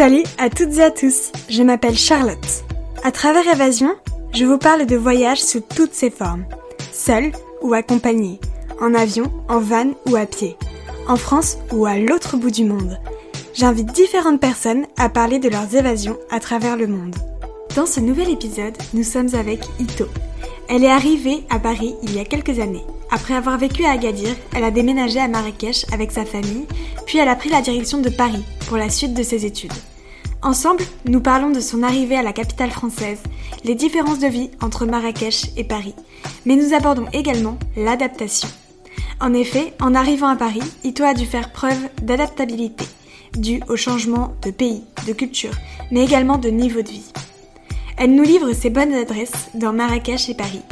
Salut à toutes et à tous, je m'appelle Charlotte. À travers Évasion, je vous parle de voyages sous toutes ses formes, seul ou accompagné, en avion, en van ou à pied, en France ou à l'autre bout du monde. J'invite différentes personnes à parler de leurs évasions à travers le monde. Dans ce nouvel épisode, nous sommes avec Ito. Elle est arrivée à Paris il y a quelques années. Après avoir vécu à Agadir, elle a déménagé à Marrakech avec sa famille, puis elle a pris la direction de Paris pour la suite de ses études. Ensemble, nous parlons de son arrivée à la capitale française, les différences de vie entre Marrakech et Paris, mais nous abordons également l'adaptation. En effet, en arrivant à Paris, Ito a dû faire preuve d'adaptabilité, due au changement de pays, de culture, mais également de niveau de vie. Elle nous livre ses bonnes adresses dans Marrakech et Paris,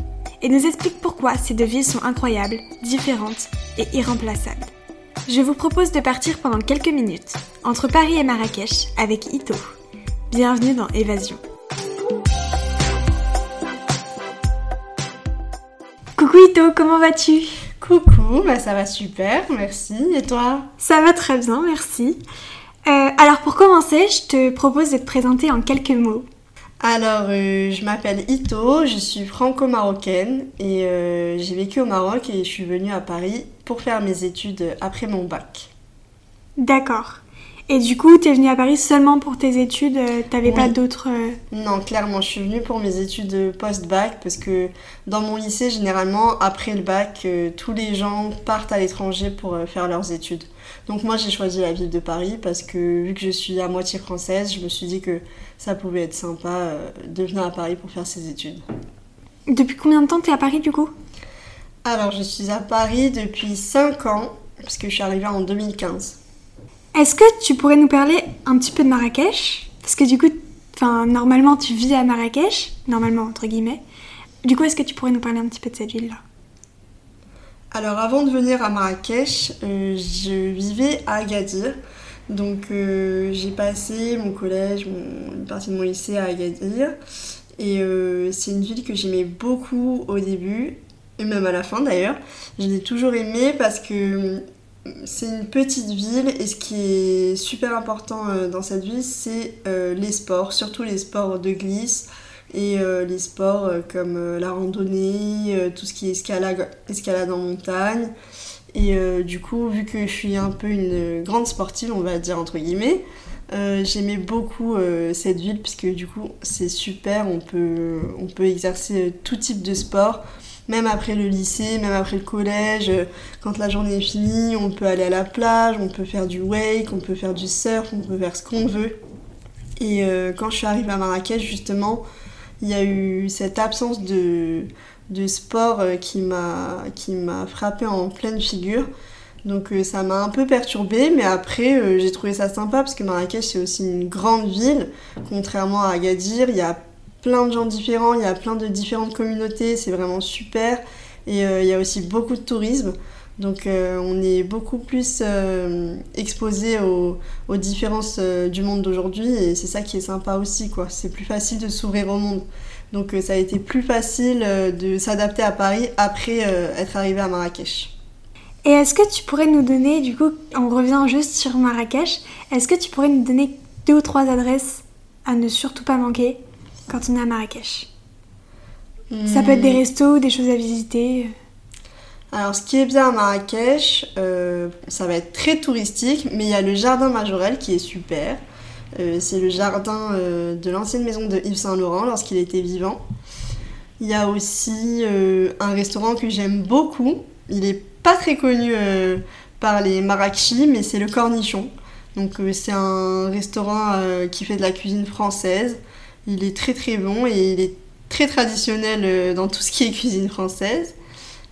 et nous explique pourquoi ces deux villes sont incroyables, différentes et irremplaçables. Je vous propose de partir pendant quelques minutes entre Paris et Marrakech avec Ito. Bienvenue dans Évasion. Coucou Ito, comment vas-tu? Coucou, bah ça va super, merci. Et toi? Ça va très bien, merci. Euh, alors pour commencer, je te propose de te présenter en quelques mots. Alors, euh, je m'appelle Ito, je suis franco-marocaine et euh, j'ai vécu au Maroc et je suis venue à Paris pour faire mes études après mon bac. D'accord. Et du coup, tu es venue à Paris seulement pour tes études euh, T'avais pas d'autres... Non, clairement, je suis venue pour mes études post-bac parce que dans mon lycée, généralement, après le bac, tous les gens partent à l'étranger pour faire leurs études. Donc moi, j'ai choisi la ville de Paris parce que vu que je suis à moitié française, je me suis dit que ça pouvait être sympa euh, de venir à Paris pour faire ses études. Depuis combien de temps t'es à Paris du coup? Alors, je suis à Paris depuis 5 ans, parce que je suis arrivée en 2015. Est-ce que tu pourrais nous parler un petit peu de Marrakech? Parce que du coup, normalement tu vis à Marrakech, normalement entre guillemets. Du coup, est-ce que tu pourrais nous parler un petit peu de cette ville-là? Alors, avant de venir à Marrakech, euh, je vivais à Agadir. Donc, euh, j'ai passé mon collège, une partie de mon lycée à Agadir. Et euh, c'est une ville que j'aimais beaucoup au début, et même à la fin d'ailleurs. Je l'ai toujours aimée parce que c'est une petite ville et ce qui est super important dans cette ville, c'est les sports, surtout les sports de glisse et euh, les sports euh, comme euh, la randonnée, tout ce qui est escalade, escalade en montagne. Et du coup, vu que je suis un peu une grande sportive, on va dire entre guillemets, j'aimais beaucoup cette ville puisque du coup c'est super, on peut, on peut exercer tout type de sport, même après le lycée, même après le collège, quand la journée est finie, on peut aller à la plage, on peut faire du wake, on peut faire du surf, on peut faire ce qu'on veut. Et quand je suis arrivée à Marrakech justement, il y a eu cette absence de, sport euh, qui m'a frappé en pleine figure. Donc euh, ça m'a un peu perturbée, mais après euh, j'ai trouvé ça sympa parce que Marrakech c'est aussi une grande ville, contrairement à Agadir, il y a plein de gens différents, il y a plein de différentes communautés, c'est vraiment super. Et il y a aussi beaucoup de tourisme, donc euh, on est beaucoup plus euh, exposé aux, aux différences euh, du monde d'aujourd'hui et c'est ça qui est sympa aussi, quoi. C'est plus facile de s'ouvrir au monde. Donc ça a été plus facile de s'adapter à Paris après être arrivé à Marrakech. Et est-ce que tu pourrais nous donner, du coup, on revient juste sur Marrakech, est-ce que tu pourrais nous donner deux ou trois adresses à ne surtout pas manquer quand on est à Marrakech? Ça peut être des restos ou des choses à visiter. Alors, ce qui est bien à Marrakech, euh, ça va être très touristique, mais il y a le jardin Majorel qui est super. Euh, c'est le jardin euh, de l'ancienne maison de Yves Saint Laurent lorsqu'il était vivant. Il y a aussi un restaurant que j'aime beaucoup. Il est pas très connu par les Marrakechis, mais c'est le Cornichon. Donc, c'est un restaurant qui fait de la cuisine française. Il est très très bon et il est très traditionnel dans tout ce qui est cuisine française.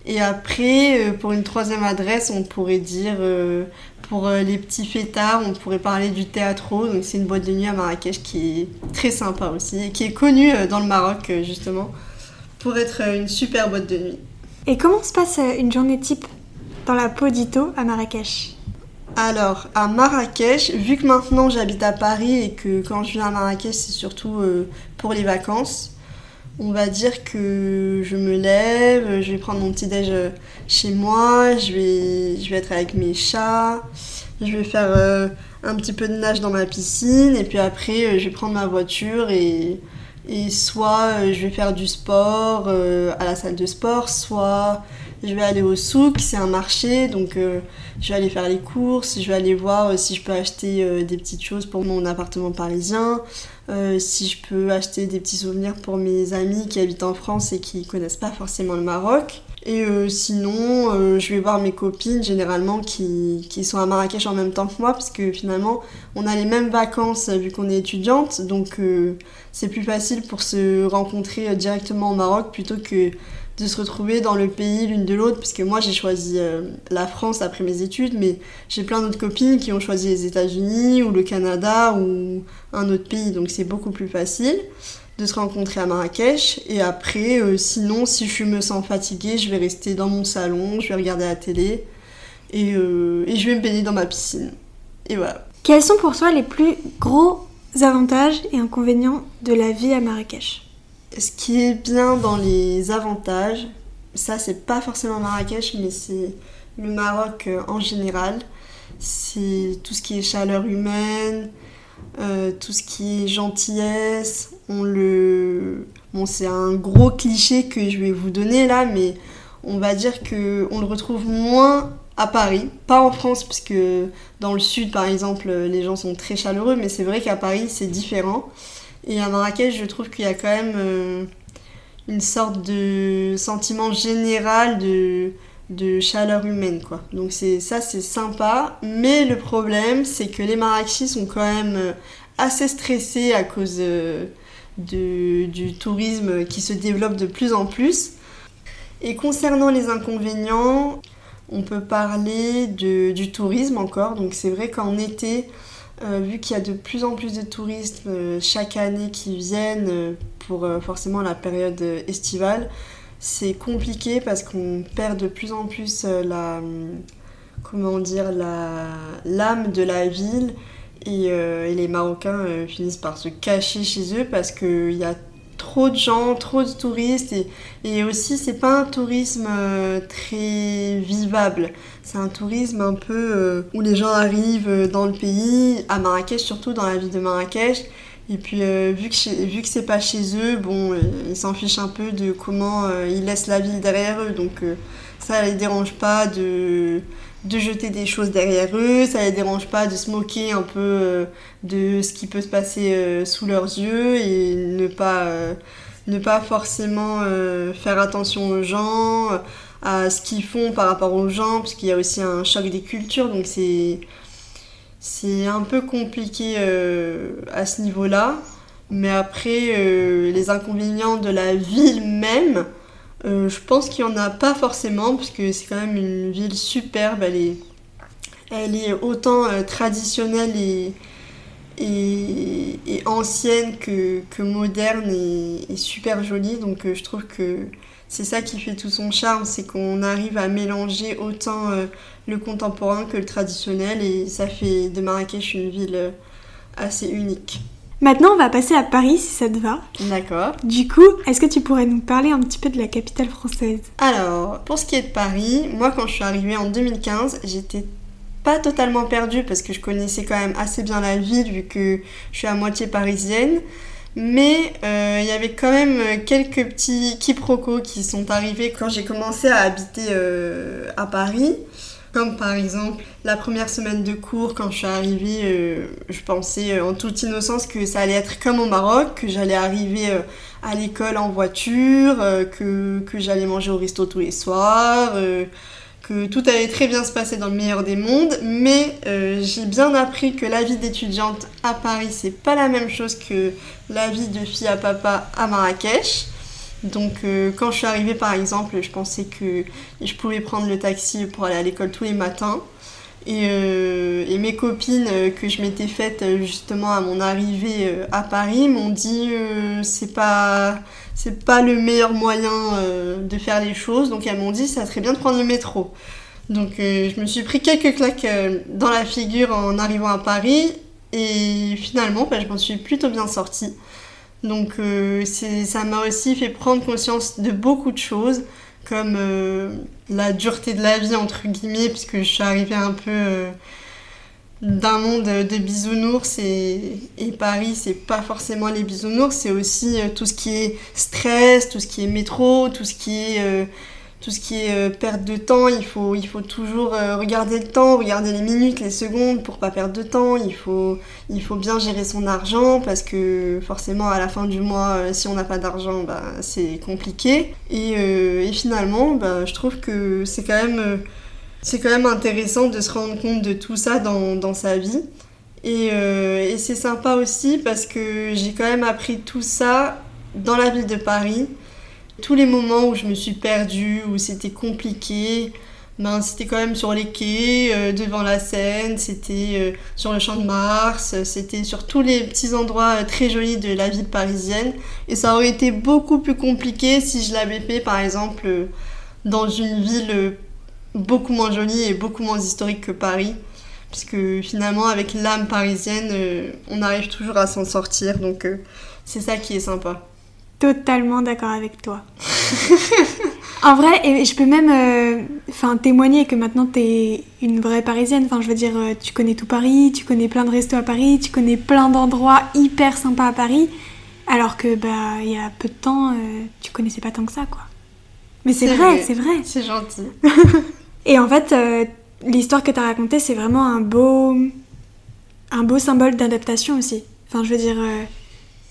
Et après, euh, pour une troisième adresse, on pourrait dire, euh, pour euh, les petits fêtards, on pourrait parler du Théâtro. Donc c'est une boîte de nuit à Marrakech qui est très sympa aussi, et qui est connue dans le Maroc justement, pour être une super boîte de nuit. Et comment se passe une journée type dans la peau d'Ito à Marrakech? Alors, à Marrakech, vu que maintenant j'habite à Paris et que quand je viens à Marrakech, c'est surtout pour les vacances, on va dire que je me lève, je vais prendre mon petit déj euh, chez moi, je vais, je vais être avec mes chats, je vais faire un petit peu de nage dans ma piscine et puis après je vais prendre ma voiture et, et soit je vais faire du sport à la salle de sport, soit je vais aller au souk, c'est un marché, donc euh, je vais aller faire les courses, je vais aller voir euh, si je peux acheter euh, des petites choses pour mon appartement parisien, si je peux acheter des petits souvenirs pour mes amis qui habitent en France et qui connaissent pas forcément le Maroc. Et sinon, je vais voir mes copines généralement qui, qui, sont à Marrakech en même temps que moi, parce que finalement, on a les mêmes vacances vu qu'on est étudiante, donc c'est plus facile pour se rencontrer directement au Maroc plutôt que de se retrouver dans le pays l'une de l'autre, puisque moi j'ai choisi euh, la France après mes études, mais j'ai plein d'autres copines qui ont choisi les États-Unis ou le Canada ou un autre pays, donc c'est beaucoup plus facile de se rencontrer à Marrakech. Et après, euh, sinon, si je me sens fatiguée, je vais rester dans mon salon, je vais regarder la télé et, euh, et je vais me baigner dans ma piscine. Et voilà. Quels sont pour toi les plus gros avantages et inconvénients de la vie à Marrakech? Ce qui est bien dans les avantages, ça c'est pas forcément Marrakech, mais c'est le Maroc euh, en général. C'est tout ce qui est chaleur humaine, euh, tout ce qui est gentillesse. On le... Bon, c'est un gros cliché que je vais vous donner là, mais on va dire que on le retrouve moins à Paris, pas en France, puisque dans le sud par exemple, les gens sont très chaleureux, mais c'est vrai qu'à Paris c'est différent. Et à Marrakech, je trouve qu'il y a quand même euh, une sorte de sentiment général de, de chaleur humaine, quoi. Donc ça, c'est sympa. Mais le problème, c'est que les Marrakechis sont quand même euh, assez stressés à cause euh, de, du tourisme qui se développe de plus en plus. Et concernant les inconvénients, on peut parler de, du tourisme encore. Donc c'est vrai qu'en été, euh, vu qu'il y a de plus en plus de touristes euh, chaque année qui viennent euh, pour forcément la période estivale, c'est compliqué parce qu'on perd de plus en plus dire l'âme de la ville. Et, et les Marocains finissent par se cacher chez eux parce qu'il y a trop de gens, trop de touristes et, et aussi c'est pas un tourisme euh, très vivable. C'est un tourisme un peu euh, où les gens arrivent euh, dans le pays, à Marrakech surtout, dans la ville de Marrakech. Et puis vu que, vu c'est pas chez eux, bon, ils s'en fichent un peu de comment ils laissent la ville derrière eux. Donc ça les dérange pas de de jeter des choses derrière eux, ça les dérange pas de se moquer un peu euh, de ce qui peut se passer euh, sous leurs yeux et ne pas, euh, forcément faire attention aux gens, à ce qu'ils font par rapport aux gens, parce qu'il y a aussi un choc des cultures, donc c'est un peu compliqué à ce niveau-là. Mais après, les inconvénients de la ville même, euh, je pense qu'il n'y en a pas forcément, puisque c'est quand même une ville superbe. Elle est, elle est autant euh, traditionnelle et, ancienne que, que moderne et, super jolie. Donc euh, je trouve que c'est ça qui fait tout son charme, c'est qu'on arrive à mélanger autant le contemporain que le traditionnel. Et ça fait de Marrakech une ville assez unique. Maintenant, on va passer à Paris si ça te va. D'accord. Du coup, est-ce que tu pourrais nous parler un petit peu de la capitale française? Alors, pour ce qui est de Paris, moi quand je suis arrivée en 2015, j'étais pas totalement perdue parce que je connaissais quand même assez bien la ville vu que je suis à moitié parisienne. Mais euh, il y avait quand même quelques petits quiproquos qui sont arrivés quand j'ai commencé à habiter euh, à Paris. Comme par exemple la première semaine de cours, quand je suis arrivée, euh, je pensais euh, en toute innocence que ça allait être comme au Maroc, que j'allais arriver euh, à l'école en voiture, que, que j'allais manger au resto tous les soirs, que tout allait très bien se passer dans le meilleur des mondes. Mais j'ai bien appris que la vie d'étudiante à Paris, c'est pas la même chose que la vie de fille à papa à Marrakech. Donc euh, quand je suis arrivée par exemple, je pensais que je pouvais prendre le taxi pour aller à l'école tous les matins. Et, euh, mes copines euh, que je m'étais faites justement à mon arrivée à Paris m'ont dit c'est pas pas le meilleur moyen de faire les choses. Donc elles m'ont dit ça serait bien de prendre le métro. Donc je me suis pris quelques claques dans la figure en arrivant à Paris et finalement bah, je m'en suis plutôt bien sortie. Donc euh, ça m'a aussi fait prendre conscience de beaucoup de choses, comme euh, la dureté de la vie, entre guillemets, puisque je suis arrivée un peu, euh, d'un monde de bisounours et, et Paris, c'est pas forcément les bisounours, c'est aussi tout ce qui est stress, tout ce qui est métro, tout ce qui est tout ce qui est euh, perte de temps, il faut, il faut toujours euh, regarder le temps, regarder les minutes, les secondes pour pas perdre de temps. Il faut, il faut bien gérer son argent parce que forcément à la fin du mois, euh, si on n'a pas d'argent, bah, c'est compliqué. Et, finalement, bah, je trouve que c'est quand même, c'est quand même intéressant de se rendre compte de tout ça dans, dans sa vie. Et, et c'est sympa aussi parce que j'ai quand même appris tout ça dans la ville de Paris tous les moments où je me suis perdue, où c'était compliqué, ben, c'était quand même sur les quais, euh, devant la Seine, c'était euh, sur le champ de Mars, c'était sur tous les petits endroits euh, très jolis de la ville parisienne. Et ça aurait été beaucoup plus compliqué si je l'avais fait, par exemple, dans une ville beaucoup moins jolie et beaucoup moins historique que Paris. Puisque finalement, avec l'âme parisienne, on arrive toujours à s'en sortir. Donc, c'est ça qui est sympa totalement d'accord avec toi. en vrai, et je peux même euh, témoigner que maintenant tu es une vraie parisienne. Enfin, je veux dire, euh, tu connais tout Paris, tu connais plein de restos à Paris, tu connais plein d'endroits hyper sympas à Paris. Alors que, bah, il y a peu de temps, euh, tu connaissais pas tant que ça, quoi. Mais c'est vrai, c'est vrai. C'est gentil. et en fait, l'histoire que tu as racontée, c'est vraiment un beau, un beau symbole d'adaptation aussi. Enfin, je veux dire,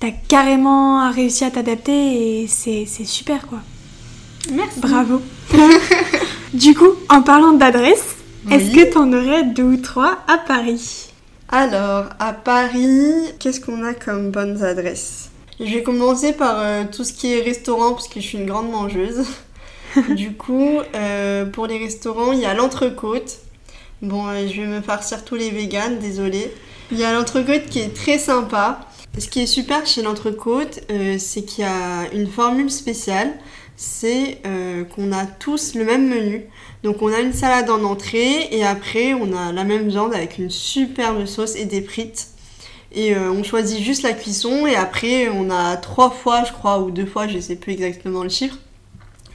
t'as carrément réussi à t'adapter et c'est super quoi. Merci. Bravo. du coup, en parlant d'adresse, est-ce que t'en aurais deux ou trois à Paris? Alors, à Paris, qu'est-ce qu'on a comme bonnes adresses? Je vais commencer par euh, tout ce qui est restaurant parce que je suis une grande mangeuse. du coup, euh, pour les restaurants, il y a l'entrecôte. Bon, euh, je vais me farcir tous les véganes, désolé. Il y a l'entrecôte qui est très sympa. Ce qui est super chez l'entrecôte, euh, c'est qu'il y a une formule spéciale. C'est euh, qu'on a tous le même menu. Donc on a une salade en entrée et après on a la même viande avec une superbe sauce et des frites. Et euh, on choisit juste la cuisson et après on a trois fois je crois ou deux fois, je sais plus exactement le chiffre.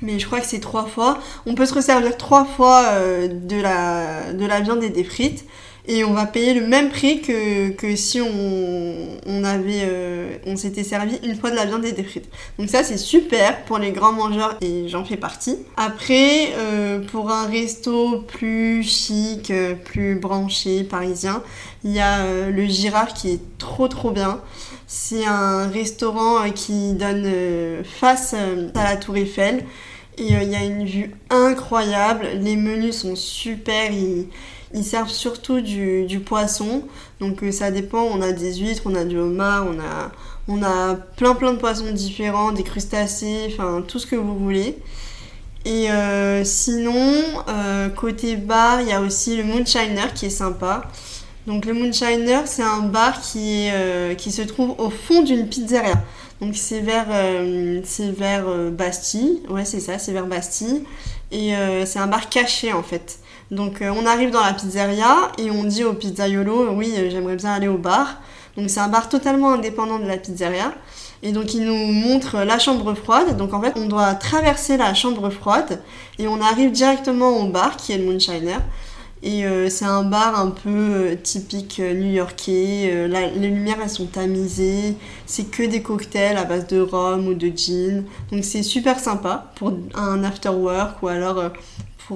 Mais je crois que c'est trois fois. On peut se resservir trois fois de, la, de la viande et des frites et on va payer le même prix que, que si on, on avait euh, on s'était servi une fois de la viande et des frites. Donc ça c'est super pour les grands mangeurs et j'en fais partie. Après euh, pour un resto plus chic, euh, plus branché parisien, il y a le Giraffe qui est trop trop bien. C'est un restaurant qui donne face à la Tour Eiffel et il y a une vue incroyable. Les menus sont super. Servent surtout du, poisson. Donc euh, ça dépend, on a des huîtres, on a du homard, on a, on a plein plein de poissons différents, des crustacés, enfin tout ce que vous voulez. Et euh, sinon, euh, côté bar, il y a aussi le Moonshiner qui est sympa. Donc le Moonshiner, c'est un bar qui, est, qui se trouve au fond d'une pizzeria. Donc c'est vers, vers Bastille, ouais c'est ça, c'est vers Bastille. Et c'est un bar caché en fait. Donc euh, on arrive dans la pizzeria et on dit au pizzaiolo oui euh, j'aimerais bien aller au bar. Donc c'est un bar totalement indépendant de la pizzeria. Et donc il nous montre la chambre froide. Donc en fait on doit traverser la chambre froide et on arrive directement au bar qui est le Moonshiner. Et euh, c'est un bar un peu typique new-yorkais. les lumières elles sont tamisées. C'est que des cocktails à base de rhum ou de gin. Donc c'est super sympa pour un after work ou alors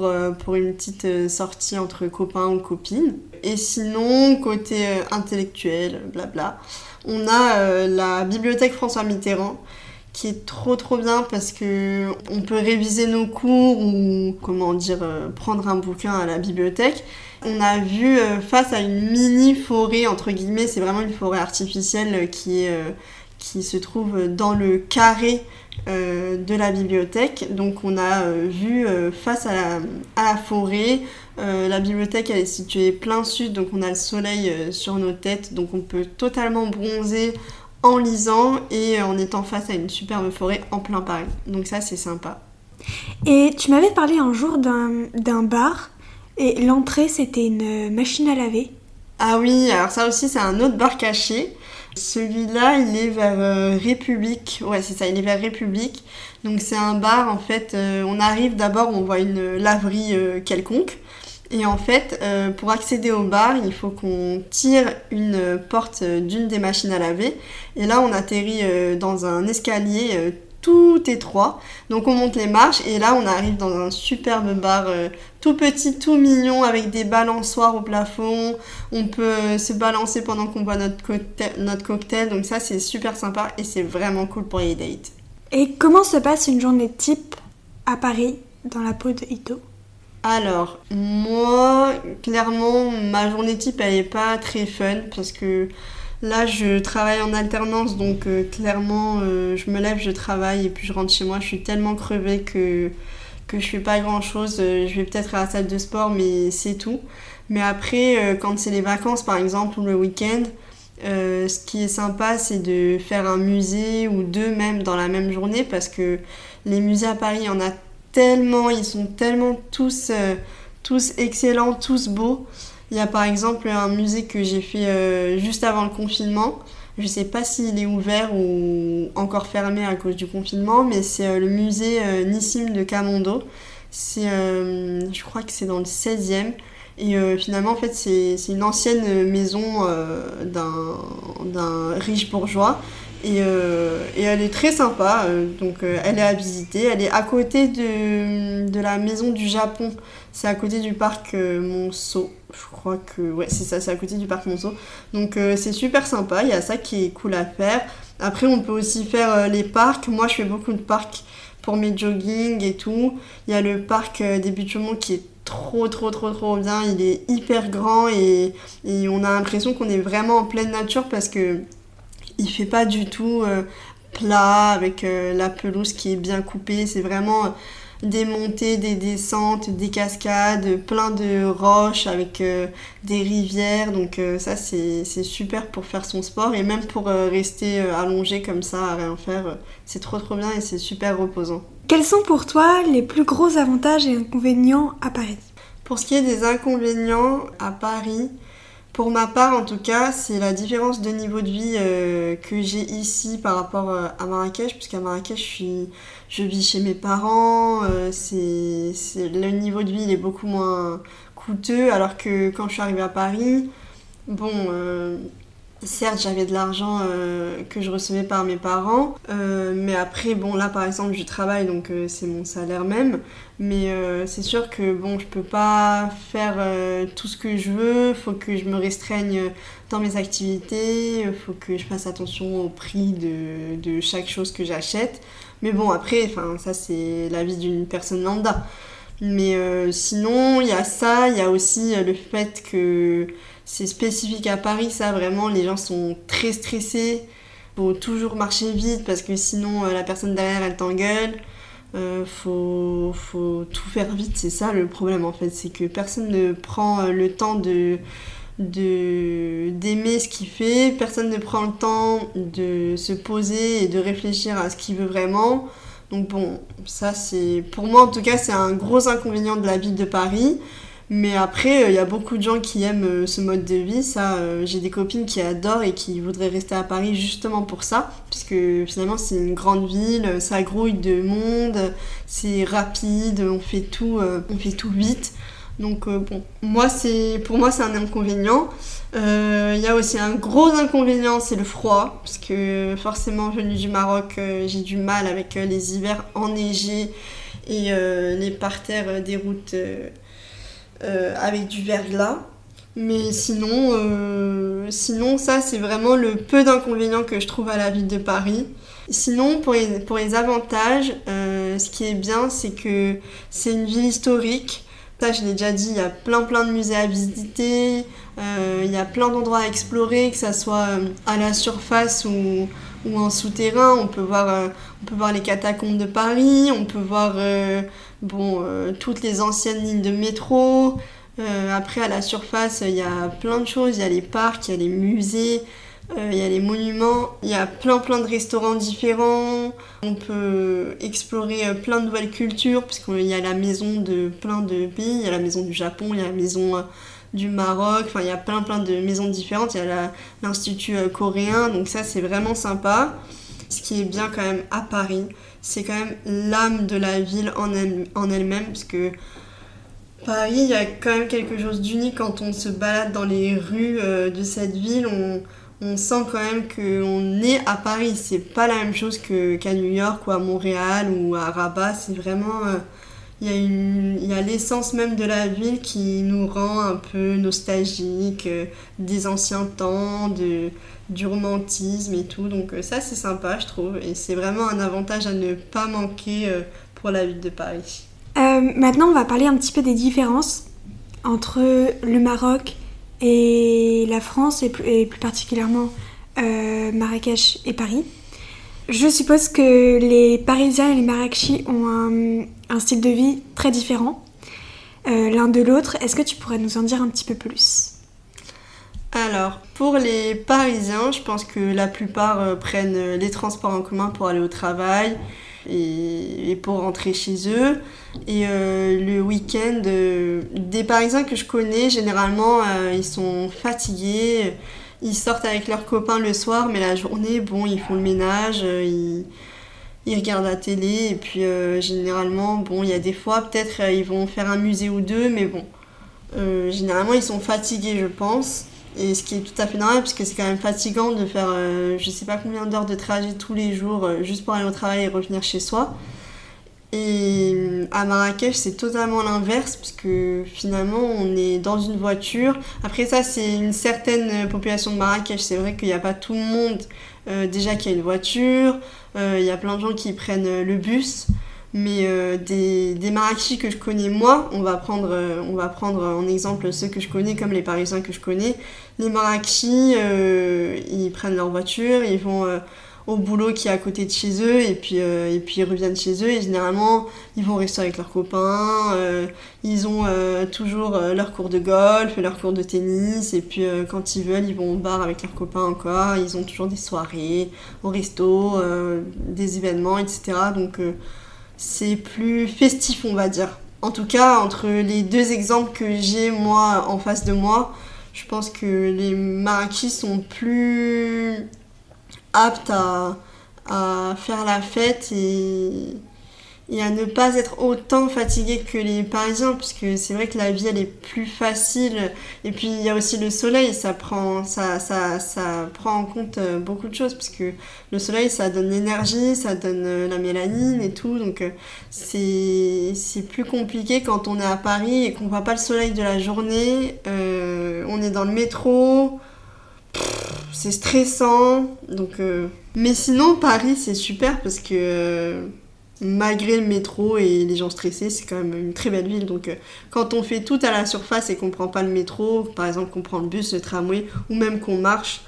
euh, pour, une petite euh, sortie entre copains ou copines. Et sinon, côté euh, intellectuel, blabla, on a la bibliothèque François Mitterrand qui est trop trop bien parce que on peut réviser nos cours ou comment dire prendre un bouquin à la bibliothèque. On a vu face à une mini forêt entre guillemets, c'est vraiment une forêt artificielle qui est qui se trouve dans le carré euh, de la bibliothèque. Donc on a euh, vu euh, face à la, à la forêt, la bibliothèque elle est située plein sud, donc on a le soleil sur nos têtes, donc on peut totalement bronzer en lisant et en étant face à une superbe forêt en plein Paris. Donc ça c'est sympa. Et tu m'avais parlé un jour d'un bar et l'entrée c'était une machine à laver. Ah oui, alors ça aussi c'est un autre bar caché. Celui-là, il est vers euh, République. Ouais, c'est ça, il est vers République. Donc c'est un bar, en fait, euh, on arrive d'abord, on voit une laverie euh, quelconque. Et en fait, pour accéder au bar, il faut qu'on tire une porte d'une des machines à laver. Et là, on atterrit dans un escalier tout étroit. Donc on monte les marches et là, on arrive dans un superbe bar tout petit, tout mignon, avec des balançoires au plafond. On peut se balancer pendant qu'on boit notre cocktail, notre cocktail. Donc ça, c'est super sympa et c'est vraiment cool pour les dates. Et comment se passe une journée type à Paris dans la peau de Ito? Alors, moi, clairement, ma journée type, elle est pas très fun parce que là, je travaille en alternance, donc euh, clairement, euh, je me lève, je travaille et puis je rentre chez moi. Je suis tellement crevée que, que je fais pas grand chose. Euh, je vais peut-être à la salle de sport, mais c'est tout. Mais après, quand c'est les vacances, par exemple, ou le week-end, ce qui est sympa, c'est de faire un musée ou deux même dans la même journée parce que les musées à Paris, il y en a tellement, ils sont tellement tous, tous excellents, tous beaux. Il y a par exemple un musée que j'ai fait euh, juste avant le confinement. Je sais pas s'il est ouvert ou encore fermé à cause du confinement, mais c'est euh, le musée Nissim de Camondo. C'est, je crois que c'est dans le 16e. Et finalement, en fait, c'est une ancienne maison d'un riche bourgeois. Euh, et, elle est très sympa, euh, donc euh, elle est à visiter. Elle est à côté de, de la maison du Japon. C'est à côté du parc Monceau. Je crois que. Ouais, c'est ça, c'est à côté du parc Monceau. Donc c'est super sympa, il y a ça qui est cool à faire. Après, on peut aussi faire les parcs. Moi, je fais beaucoup de parcs pour mes jogging et tout. Il y a le parc des Buttes qui est trop trop trop trop bien. Il est hyper grand et, et on a l'impression qu'on est vraiment en pleine nature parce que il fait pas du tout euh, plat avec euh, la pelouse qui est bien coupée. C'est vraiment euh, des montées, des descentes, des cascades, plein de roches avec des rivières. Donc ça c'est super pour faire son sport et même pour rester allongé comme ça à rien faire. c'est trop trop bien et c'est super reposant. Quels sont pour toi les plus gros avantages et inconvénients à Paris? Pour ce qui est des inconvénients à Paris, pour ma part, en tout cas, c'est la différence de niveau de vie euh, que j'ai ici par rapport euh, à Marrakech, puisqu'à Marrakech, je, vis chez mes parents, euh, le niveau de vie il est beaucoup moins coûteux, alors que quand je suis arrivée à Paris, bon, certes, j'avais de l'argent que je recevais par mes parents, mais après, bon, là, par exemple, je travaille, donc c'est mon salaire même, mais euh, c'est sûr que bon, je peux pas faire euh, tout ce que je veux, faut que je me restreigne dans mes activités, faut que je fasse attention au prix de, de chaque chose que j'achète. Mais bon, après, ça c'est la vie d'une personne lambda. Mais euh, sinon, il y a ça, il y a aussi le fait que c'est spécifique à Paris, ça vraiment, les gens sont très stressés. Faut toujours marcher vite parce que sinon la personne derrière elle t'engueule. Euh, faut, faut, tout faire vite, c'est ça le problème en fait, c'est que personne ne prend euh, le temps de d'aimer ce qu'il fait, personne ne prend le temps de se poser et de réfléchir à ce qu'il veut vraiment. Donc bon, ça c'est pour moi en tout cas c'est un gros inconvénient de la ville de Paris. Mais après, il euh, y a beaucoup de gens qui aiment euh, ce mode de vie. Ça, euh, j'ai des copines qui adorent et qui voudraient rester à Paris justement pour ça, puisque finalement c'est une grande ville, ça grouille de monde, c'est rapide, on fait tout, on fait tout vite. Donc bon, moi c'est, pour moi c'est un inconvénient. Il y a aussi un gros inconvénient, c'est le froid, parce que forcément venu du Maroc, j'ai du mal avec les hivers enneigés et les parterres des routes avec du verglas. Mais sinon, euh, sinon ça c'est vraiment le peu d'inconvénients que je trouve à la ville de Paris. Sinon, pour les, pour les avantages, euh, ce qui est bien, c'est que c'est une ville historique. Ça, je l'ai déjà dit, il y a plein plein de musées à visiter, il y a plein d'endroits à explorer, que ce soit à la surface ou, ou en souterrain. On peut, voir, on peut voir les catacombes de Paris, on peut voir bon, euh, toutes les anciennes lignes de métro. Euh, après, à la surface, il y a plein de choses. Il y a les parcs, il y a les musées, euh, il y a les monuments. Il y a plein, plein de restaurants différents. On peut explorer plein de nouvelles cultures, puisqu'il y a la maison de plein de pays. Il y a la maison du Japon, il y a la maison du Maroc. Enfin, il y a plein, plein de maisons différentes. Il y a l'Institut coréen. Donc ça, c'est vraiment sympa. Ce qui est bien quand même à Paris, c'est quand même l'âme de la ville en, elle, en elle-même, parce que Paris, il y a quand même quelque chose d'unique quand on se balade dans les rues de cette ville. On, on sent quand même qu'on est à Paris. C'est pas la même chose qu'à New York ou à Montréal ou à Rabat. C'est vraiment. Il euh, y a, l'essence même de la ville qui nous rend un peu nostalgique, euh, des anciens temps, du romantisme et tout. Donc, euh, ça, c'est sympa, je trouve. Et c'est vraiment un avantage à ne pas manquer pour la ville de Paris. maintenant, on va parler un petit peu des différences entre le Maroc et la France, et plus, particulièrement euh, Marrakech et Paris. Je suppose que les Parisiens et les Marrakechis ont un, style de vie très différent euh, l'un de l'autre. Est-ce que tu pourrais nous en dire un petit peu plus? Alors, pour les Parisiens, je pense que la plupart euh, prennent les transports en commun pour aller au travail et, pour rentrer chez eux. Et euh, le week-end, euh, des Parisiens que je connais, généralement, euh, ils sont fatigués. Ils sortent avec leurs copains le soir, mais la journée, bon, ils font le ménage, ils, ils regardent la télé. Et puis, généralement, bon, il y a des fois, peut-être, ils vont faire un musée ou deux, mais bon, généralement, ils sont fatigués, je pense. Et ce qui est tout à fait normal, parce que c'est quand même fatigant de faire euh, je sais pas combien d'heures de trajet tous les jours euh, juste pour aller au travail et revenir chez soi. Et euh, à Marrakech, c'est totalement l'inverse, parce que finalement, on est dans une voiture. Après ça, c'est une certaine population de Marrakech. C'est vrai qu'il n'y a pas tout le monde déjà qui a une voiture. Il y a plein de gens qui prennent le bus. Mais euh, des, des marachis que je connais moi, on va, prendre, euh, on va prendre en exemple ceux que je connais comme les Parisiens que je connais. Les euh, ils prennent leur voiture, ils vont au boulot qui est à côté de chez eux et puis, et puis ils reviennent chez eux et généralement ils vont rester avec leurs copains, ils ont toujours leur cours de golf, leur cours de tennis et puis quand ils veulent ils vont au bar avec leurs copains encore, ils ont toujours des soirées au resto, des événements etc. Donc c'est plus festif, on va dire. En tout cas, entre les deux exemples que j'ai moi en face de moi, je pense que les Marrakech sont plus aptes à, à faire la fête et et à ne pas être autant fatigué que les Parisiens, puisque c'est vrai que la vie elle est plus facile. Et puis il y a aussi le soleil, ça prend, ça, ça, ça prend en compte euh, beaucoup de choses, puisque le soleil ça donne l'énergie, ça donne euh, la mélanine et tout. Donc euh, c'est, plus compliqué quand on est à Paris et qu'on voit pas le soleil de la journée. on est dans le métro. C'est stressant, donc. Mais sinon, Paris, c'est super parce que malgré le métro et les gens stressés, c'est quand même une très belle ville. Donc, euh, quand on fait tout à la surface et qu'on prend pas le métro, par exemple qu'on prend le bus, le tramway, ou même qu'on marche,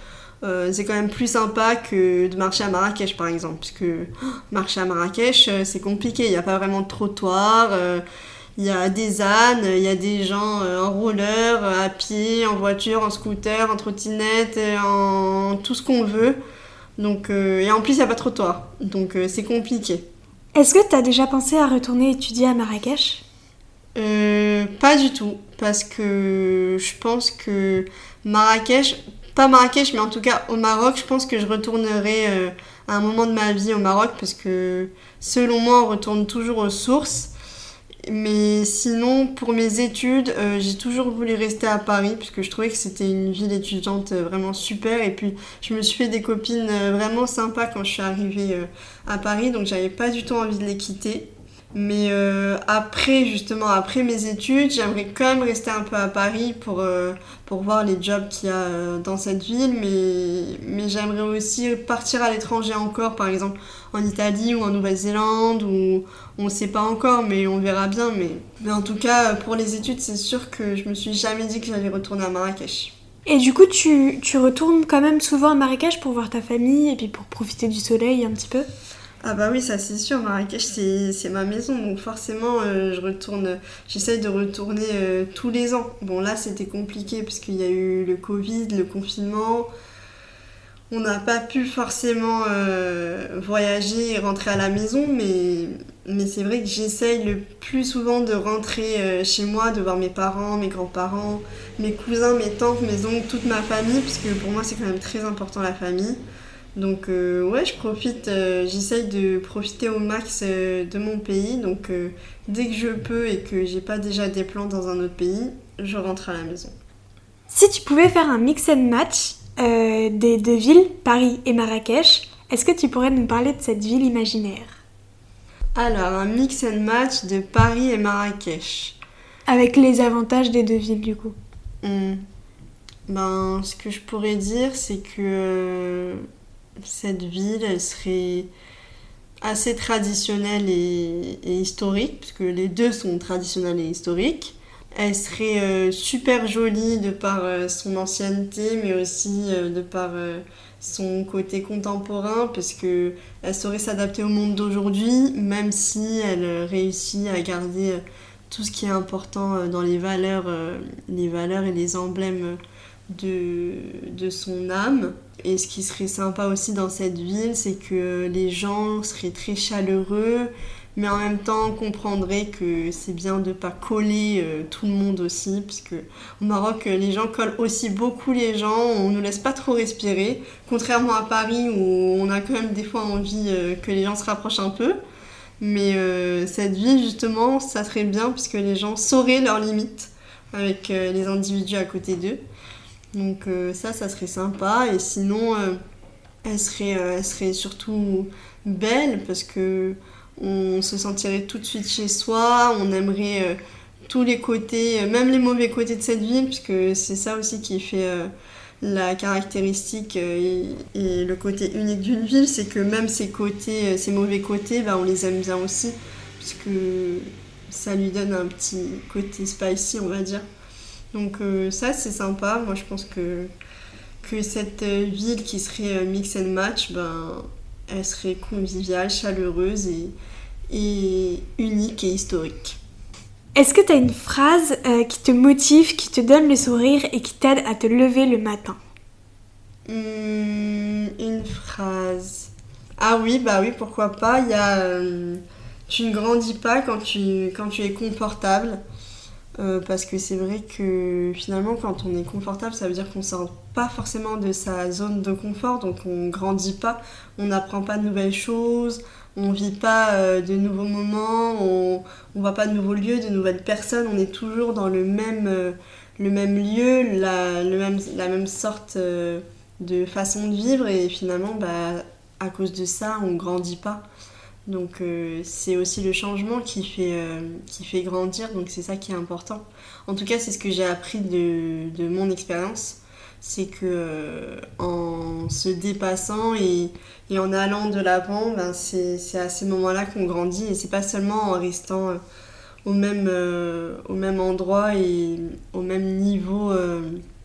euh, c'est quand même plus sympa que de marcher à Marrakech, par exemple. Parce que marcher à Marrakech, euh, c'est compliqué. Il n'y a pas vraiment de trottoir. Il y a des ânes, il y a des gens en roller, à pied, en voiture, en scooter, en trottinette, en tout ce qu'on veut. Donc, et en plus, il n'y a pas de trottoir. Donc, c'est compliqué. Est-ce que tu as déjà pensé à retourner étudier à Marrakech? Euh, Pas du tout, parce que je pense que Marrakech, pas Marrakech, mais en tout cas au Maroc, je pense que je retournerai euh, à un moment de ma vie au Maroc, parce que selon moi, on retourne toujours aux sources. Mais sinon, pour mes études, euh, j'ai toujours voulu rester à Paris puisque je trouvais que c'était une ville étudiante euh, vraiment super. Et puis, je me suis fait des copines euh, vraiment sympas quand je suis arrivée à Paris, donc j'avais pas du tout envie de les quitter. Mais après, justement, après mes études, j'aimerais quand même rester un peu à Paris pour, pour voir les jobs qu'il y a dans cette ville. Mais, mais j'aimerais aussi partir à l'étranger encore, par exemple en Italie ou en Nouvelle-Zélande ou on ne sait pas encore mais on verra bien mais, mais en tout cas pour les études c'est sûr que je me suis jamais dit que j'allais retourner à Marrakech. Et du coup tu, tu, retournes quand même souvent à Marrakech pour voir ta famille et puis pour profiter du soleil un petit peu? Ah bah oui, ça c'est sûr, Marrakech c'est ma maison, donc forcément euh, je retourne, j'essaie de retourner euh, tous les ans. Bon là c'était compliqué parce qu'il y a eu le Covid, le confinement, on n'a pas pu forcément euh, voyager et rentrer à la maison, mais, mais c'est vrai que j'essaye le plus souvent de rentrer chez moi, de voir mes parents, mes grands-parents, mes cousins, mes tantes, mes oncles, toute ma famille, puisque pour moi c'est quand même très important la famille. Donc ouais, je profite, j'essaye de profiter au max de mon pays. Donc dès que je peux et que j'ai pas déjà des plans dans un autre pays, je rentre à la maison. Si tu pouvais faire un mix and match des deux villes, Paris et Marrakech, est-ce que tu pourrais nous parler de cette ville imaginaire? Alors, un mix and match de Paris et Marrakech. Avec les avantages des deux villes, du coup. Hmm. Ben, ce que je pourrais dire, c'est que euh, cette ville, elle serait assez traditionnelle et, historique, puisque les deux sont traditionnels et historiques. Elle serait euh, super jolie de par euh, son ancienneté, mais aussi de par son côté contemporain, parce que elle saurait s'adapter au monde d'aujourd'hui, même si elle réussit à garder tout ce qui est important dans les valeurs, les valeurs et les emblèmes de, de son âme. Et ce qui serait sympa aussi dans cette ville, c'est que les gens seraient très chaleureux, mais en même temps comprendraient que c'est bien de pas coller euh, tout le monde aussi, puisque au Maroc, les gens collent aussi beaucoup les gens, on ne nous laisse pas trop respirer, contrairement à Paris où on a quand même des fois envie euh, que les gens se rapprochent un peu. Mais euh, cette ville, justement, ça serait bien, puisque les gens sauraient leurs limites avec les individus à côté d'eux. Donc euh, ça, ça serait sympa. Et sinon, euh, elle, serait, euh, elle serait surtout belle parce que on se sentirait tout de suite chez soi. On aimerait tous les côtés, même les mauvais côtés de cette ville, puisque c'est ça aussi qui fait la caractéristique et, le côté unique d'une ville, c'est que même ces côtés, ces mauvais côtés, bah, on les aime bien aussi, puisque ça lui donne un petit côté spicy, on va dire. Donc euh, ça c'est sympa, moi je pense que, que cette euh, ville qui serait euh, mix and match, ben, elle serait conviviale, chaleureuse et, et unique et historique. Est-ce que tu as une phrase qui te motive, qui te donne le sourire et qui t'aide à te lever le matin? Hmm, Une phrase. Ah oui, bah oui, pourquoi pas. Il y a, tu ne grandis pas quand tu, quand tu es confortable. Euh, parce que c'est vrai que finalement, quand on est confortable, ça veut dire qu'on ne sort pas forcément de sa zone de confort, donc on grandit pas, on n'apprend pas de nouvelles choses, on vit pas euh, de nouveaux moments, on, ne voit pas de nouveaux lieux, de nouvelles personnes, on est toujours dans le même, euh, le même lieu, la, le même, la même sorte de façon de vivre, et finalement, bah, à cause de ça, on grandit pas. Donc euh, c'est aussi le changement qui fait, euh, qui fait grandir, donc c'est ça qui est important. En tout cas, c'est ce que j'ai appris de, de mon expérience, c'est que euh, en se dépassant et, et en allant de l'avant, ben c'est à ces moments-là qu'on grandit et c'est pas seulement en restant au même, au même endroit et au même niveau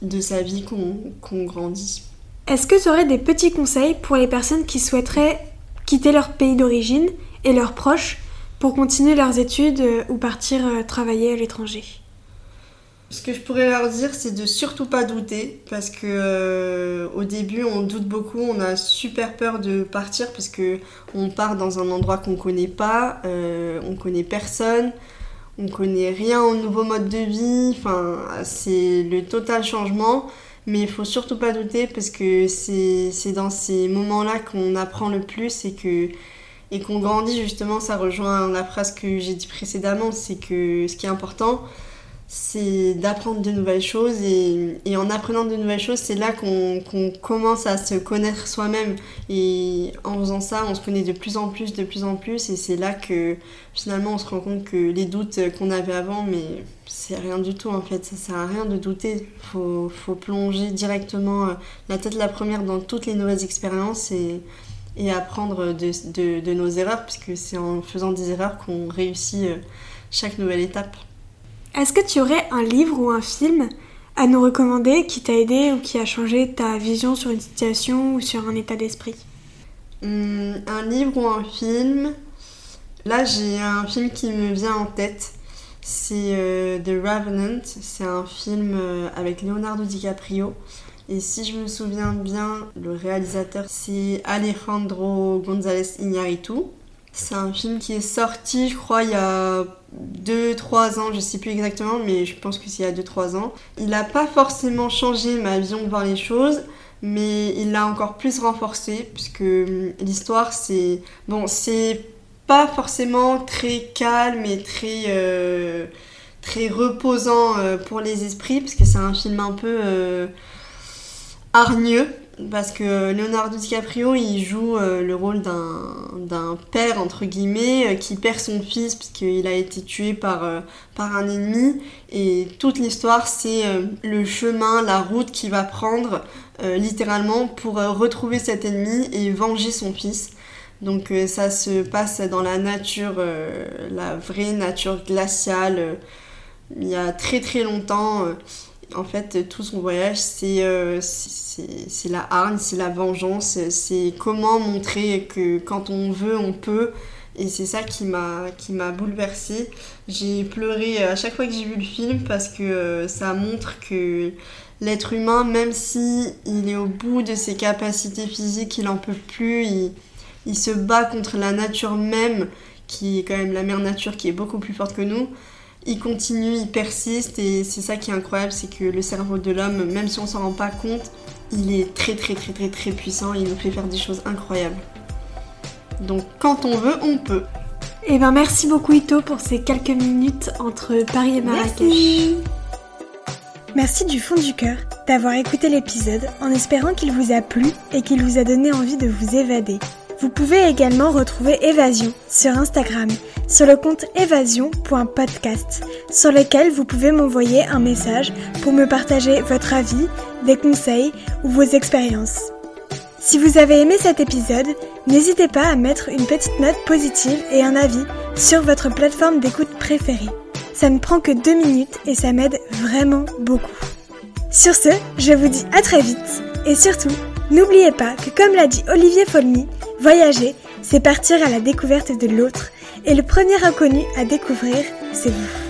de sa vie qu'on grandit. Est-ce que tu aurais des petits conseils pour les personnes qui souhaiteraient quitter leur pays d'origine et leurs proches pour continuer leurs études euh, ou partir euh, travailler à l'étranger. Ce que je pourrais leur dire, c'est de surtout pas douter, parce que euh, au début, on doute beaucoup, on a super peur de partir parce que on part dans un endroit qu'on connaît pas, on connaît personne, on connaît rien au nouveau mode de vie. C'est le total changement. Mais il faut surtout pas douter parce que c'est dans ces moments-là qu'on apprend le plus et que et qu'on grandit justement, ça rejoint la phrase que j'ai dit précédemment, c'est que ce qui est important, c'est d'apprendre de nouvelles choses et, en apprenant de nouvelles choses, c'est là qu'on commence à se connaître soi-même. Et en faisant ça, on se connaît de plus en plus, de plus en plus. Et c'est là que finalement on se rend compte que les doutes qu'on avait avant, mais c'est rien du tout en fait, ça sert à rien de douter, faut, faut plonger directement euh, la tête la première dans toutes les nouvelles expériences et, apprendre de nos erreurs puisque c'est en faisant des erreurs qu'on réussit euh, chaque nouvelle étape. Est-ce que tu aurais un livre ou un film à nous recommander qui t'a aidé ou qui a changé ta vision sur une situation ou sur un état d'esprit? Hmm, Un livre ou un film? Là, j'ai un film qui me vient en tête. C'est euh, The Revenant. C'est un film euh, avec Leonardo DiCaprio. Et si je me souviens bien, le réalisateur c'est Alejandro González Iñárritu. C'est un film qui est sorti, je crois, il y a 2-3 ans, je sais plus exactement, mais je pense que c'est il y a 2-3 ans. Il n'a pas forcément changé ma vision de voir les choses, mais il l'a encore plus renforcé puisque hum, l'histoire c'est bon c'est pas forcément très calme et très euh, très reposant euh, pour les esprits parce que c'est un film un peu euh, hargneux parce que Leonardo DiCaprio il joue le rôle d'un père entre guillemets qui perd son fils puisqu'il a été tué par, par un ennemi et toute l'histoire c'est le chemin, la route qu'il va prendre euh, littéralement pour euh, retrouver cet ennemi et venger son fils. Donc euh, ça se passe dans la nature, la vraie nature glaciale, il y a très très longtemps. En fait, tout son voyage, c'est c'est la hargne, c'est la vengeance, c'est comment montrer que quand on veut, on peut. Et c'est ça qui m'a bouleversée. J'ai pleuré à chaque fois que j'ai vu le film parce que ça montre que l'être humain, même si il est au bout de ses capacités physiques, il en peut plus, il, se bat contre la nature même, qui est quand même la mère nature, qui est beaucoup plus forte que nous. Il continue, il persiste, et c'est ça qui est incroyable, c'est que le cerveau de l'homme, même si on s'en rend pas compte, il est très très très très très puissant, il nous fait faire des choses incroyables. Donc quand on veut, on peut. Eh ben merci beaucoup Ito pour ces quelques minutes entre Paris et Marrakech. Merci du fond du cœur d'avoir écouté l'épisode en espérant qu'il vous a plu et qu'il vous a donné envie de vous évader. Vous pouvez également retrouver Évasion sur Instagram, sur le compte évasion.podcast, sur lequel vous pouvez m'envoyer un message pour me partager votre avis, des conseils ou vos expériences. Si vous avez aimé cet épisode, n'hésitez pas à mettre une petite note positive et un avis sur votre plateforme d'écoute préférée. Ça ne prend que deux minutes et ça m'aide vraiment beaucoup. Sur ce, je vous dis à très vite et surtout, n'oubliez pas que comme l'a dit Olivier Folmy, voyager, c'est partir à la découverte de l'autre et le premier inconnu à découvrir, c'est vous.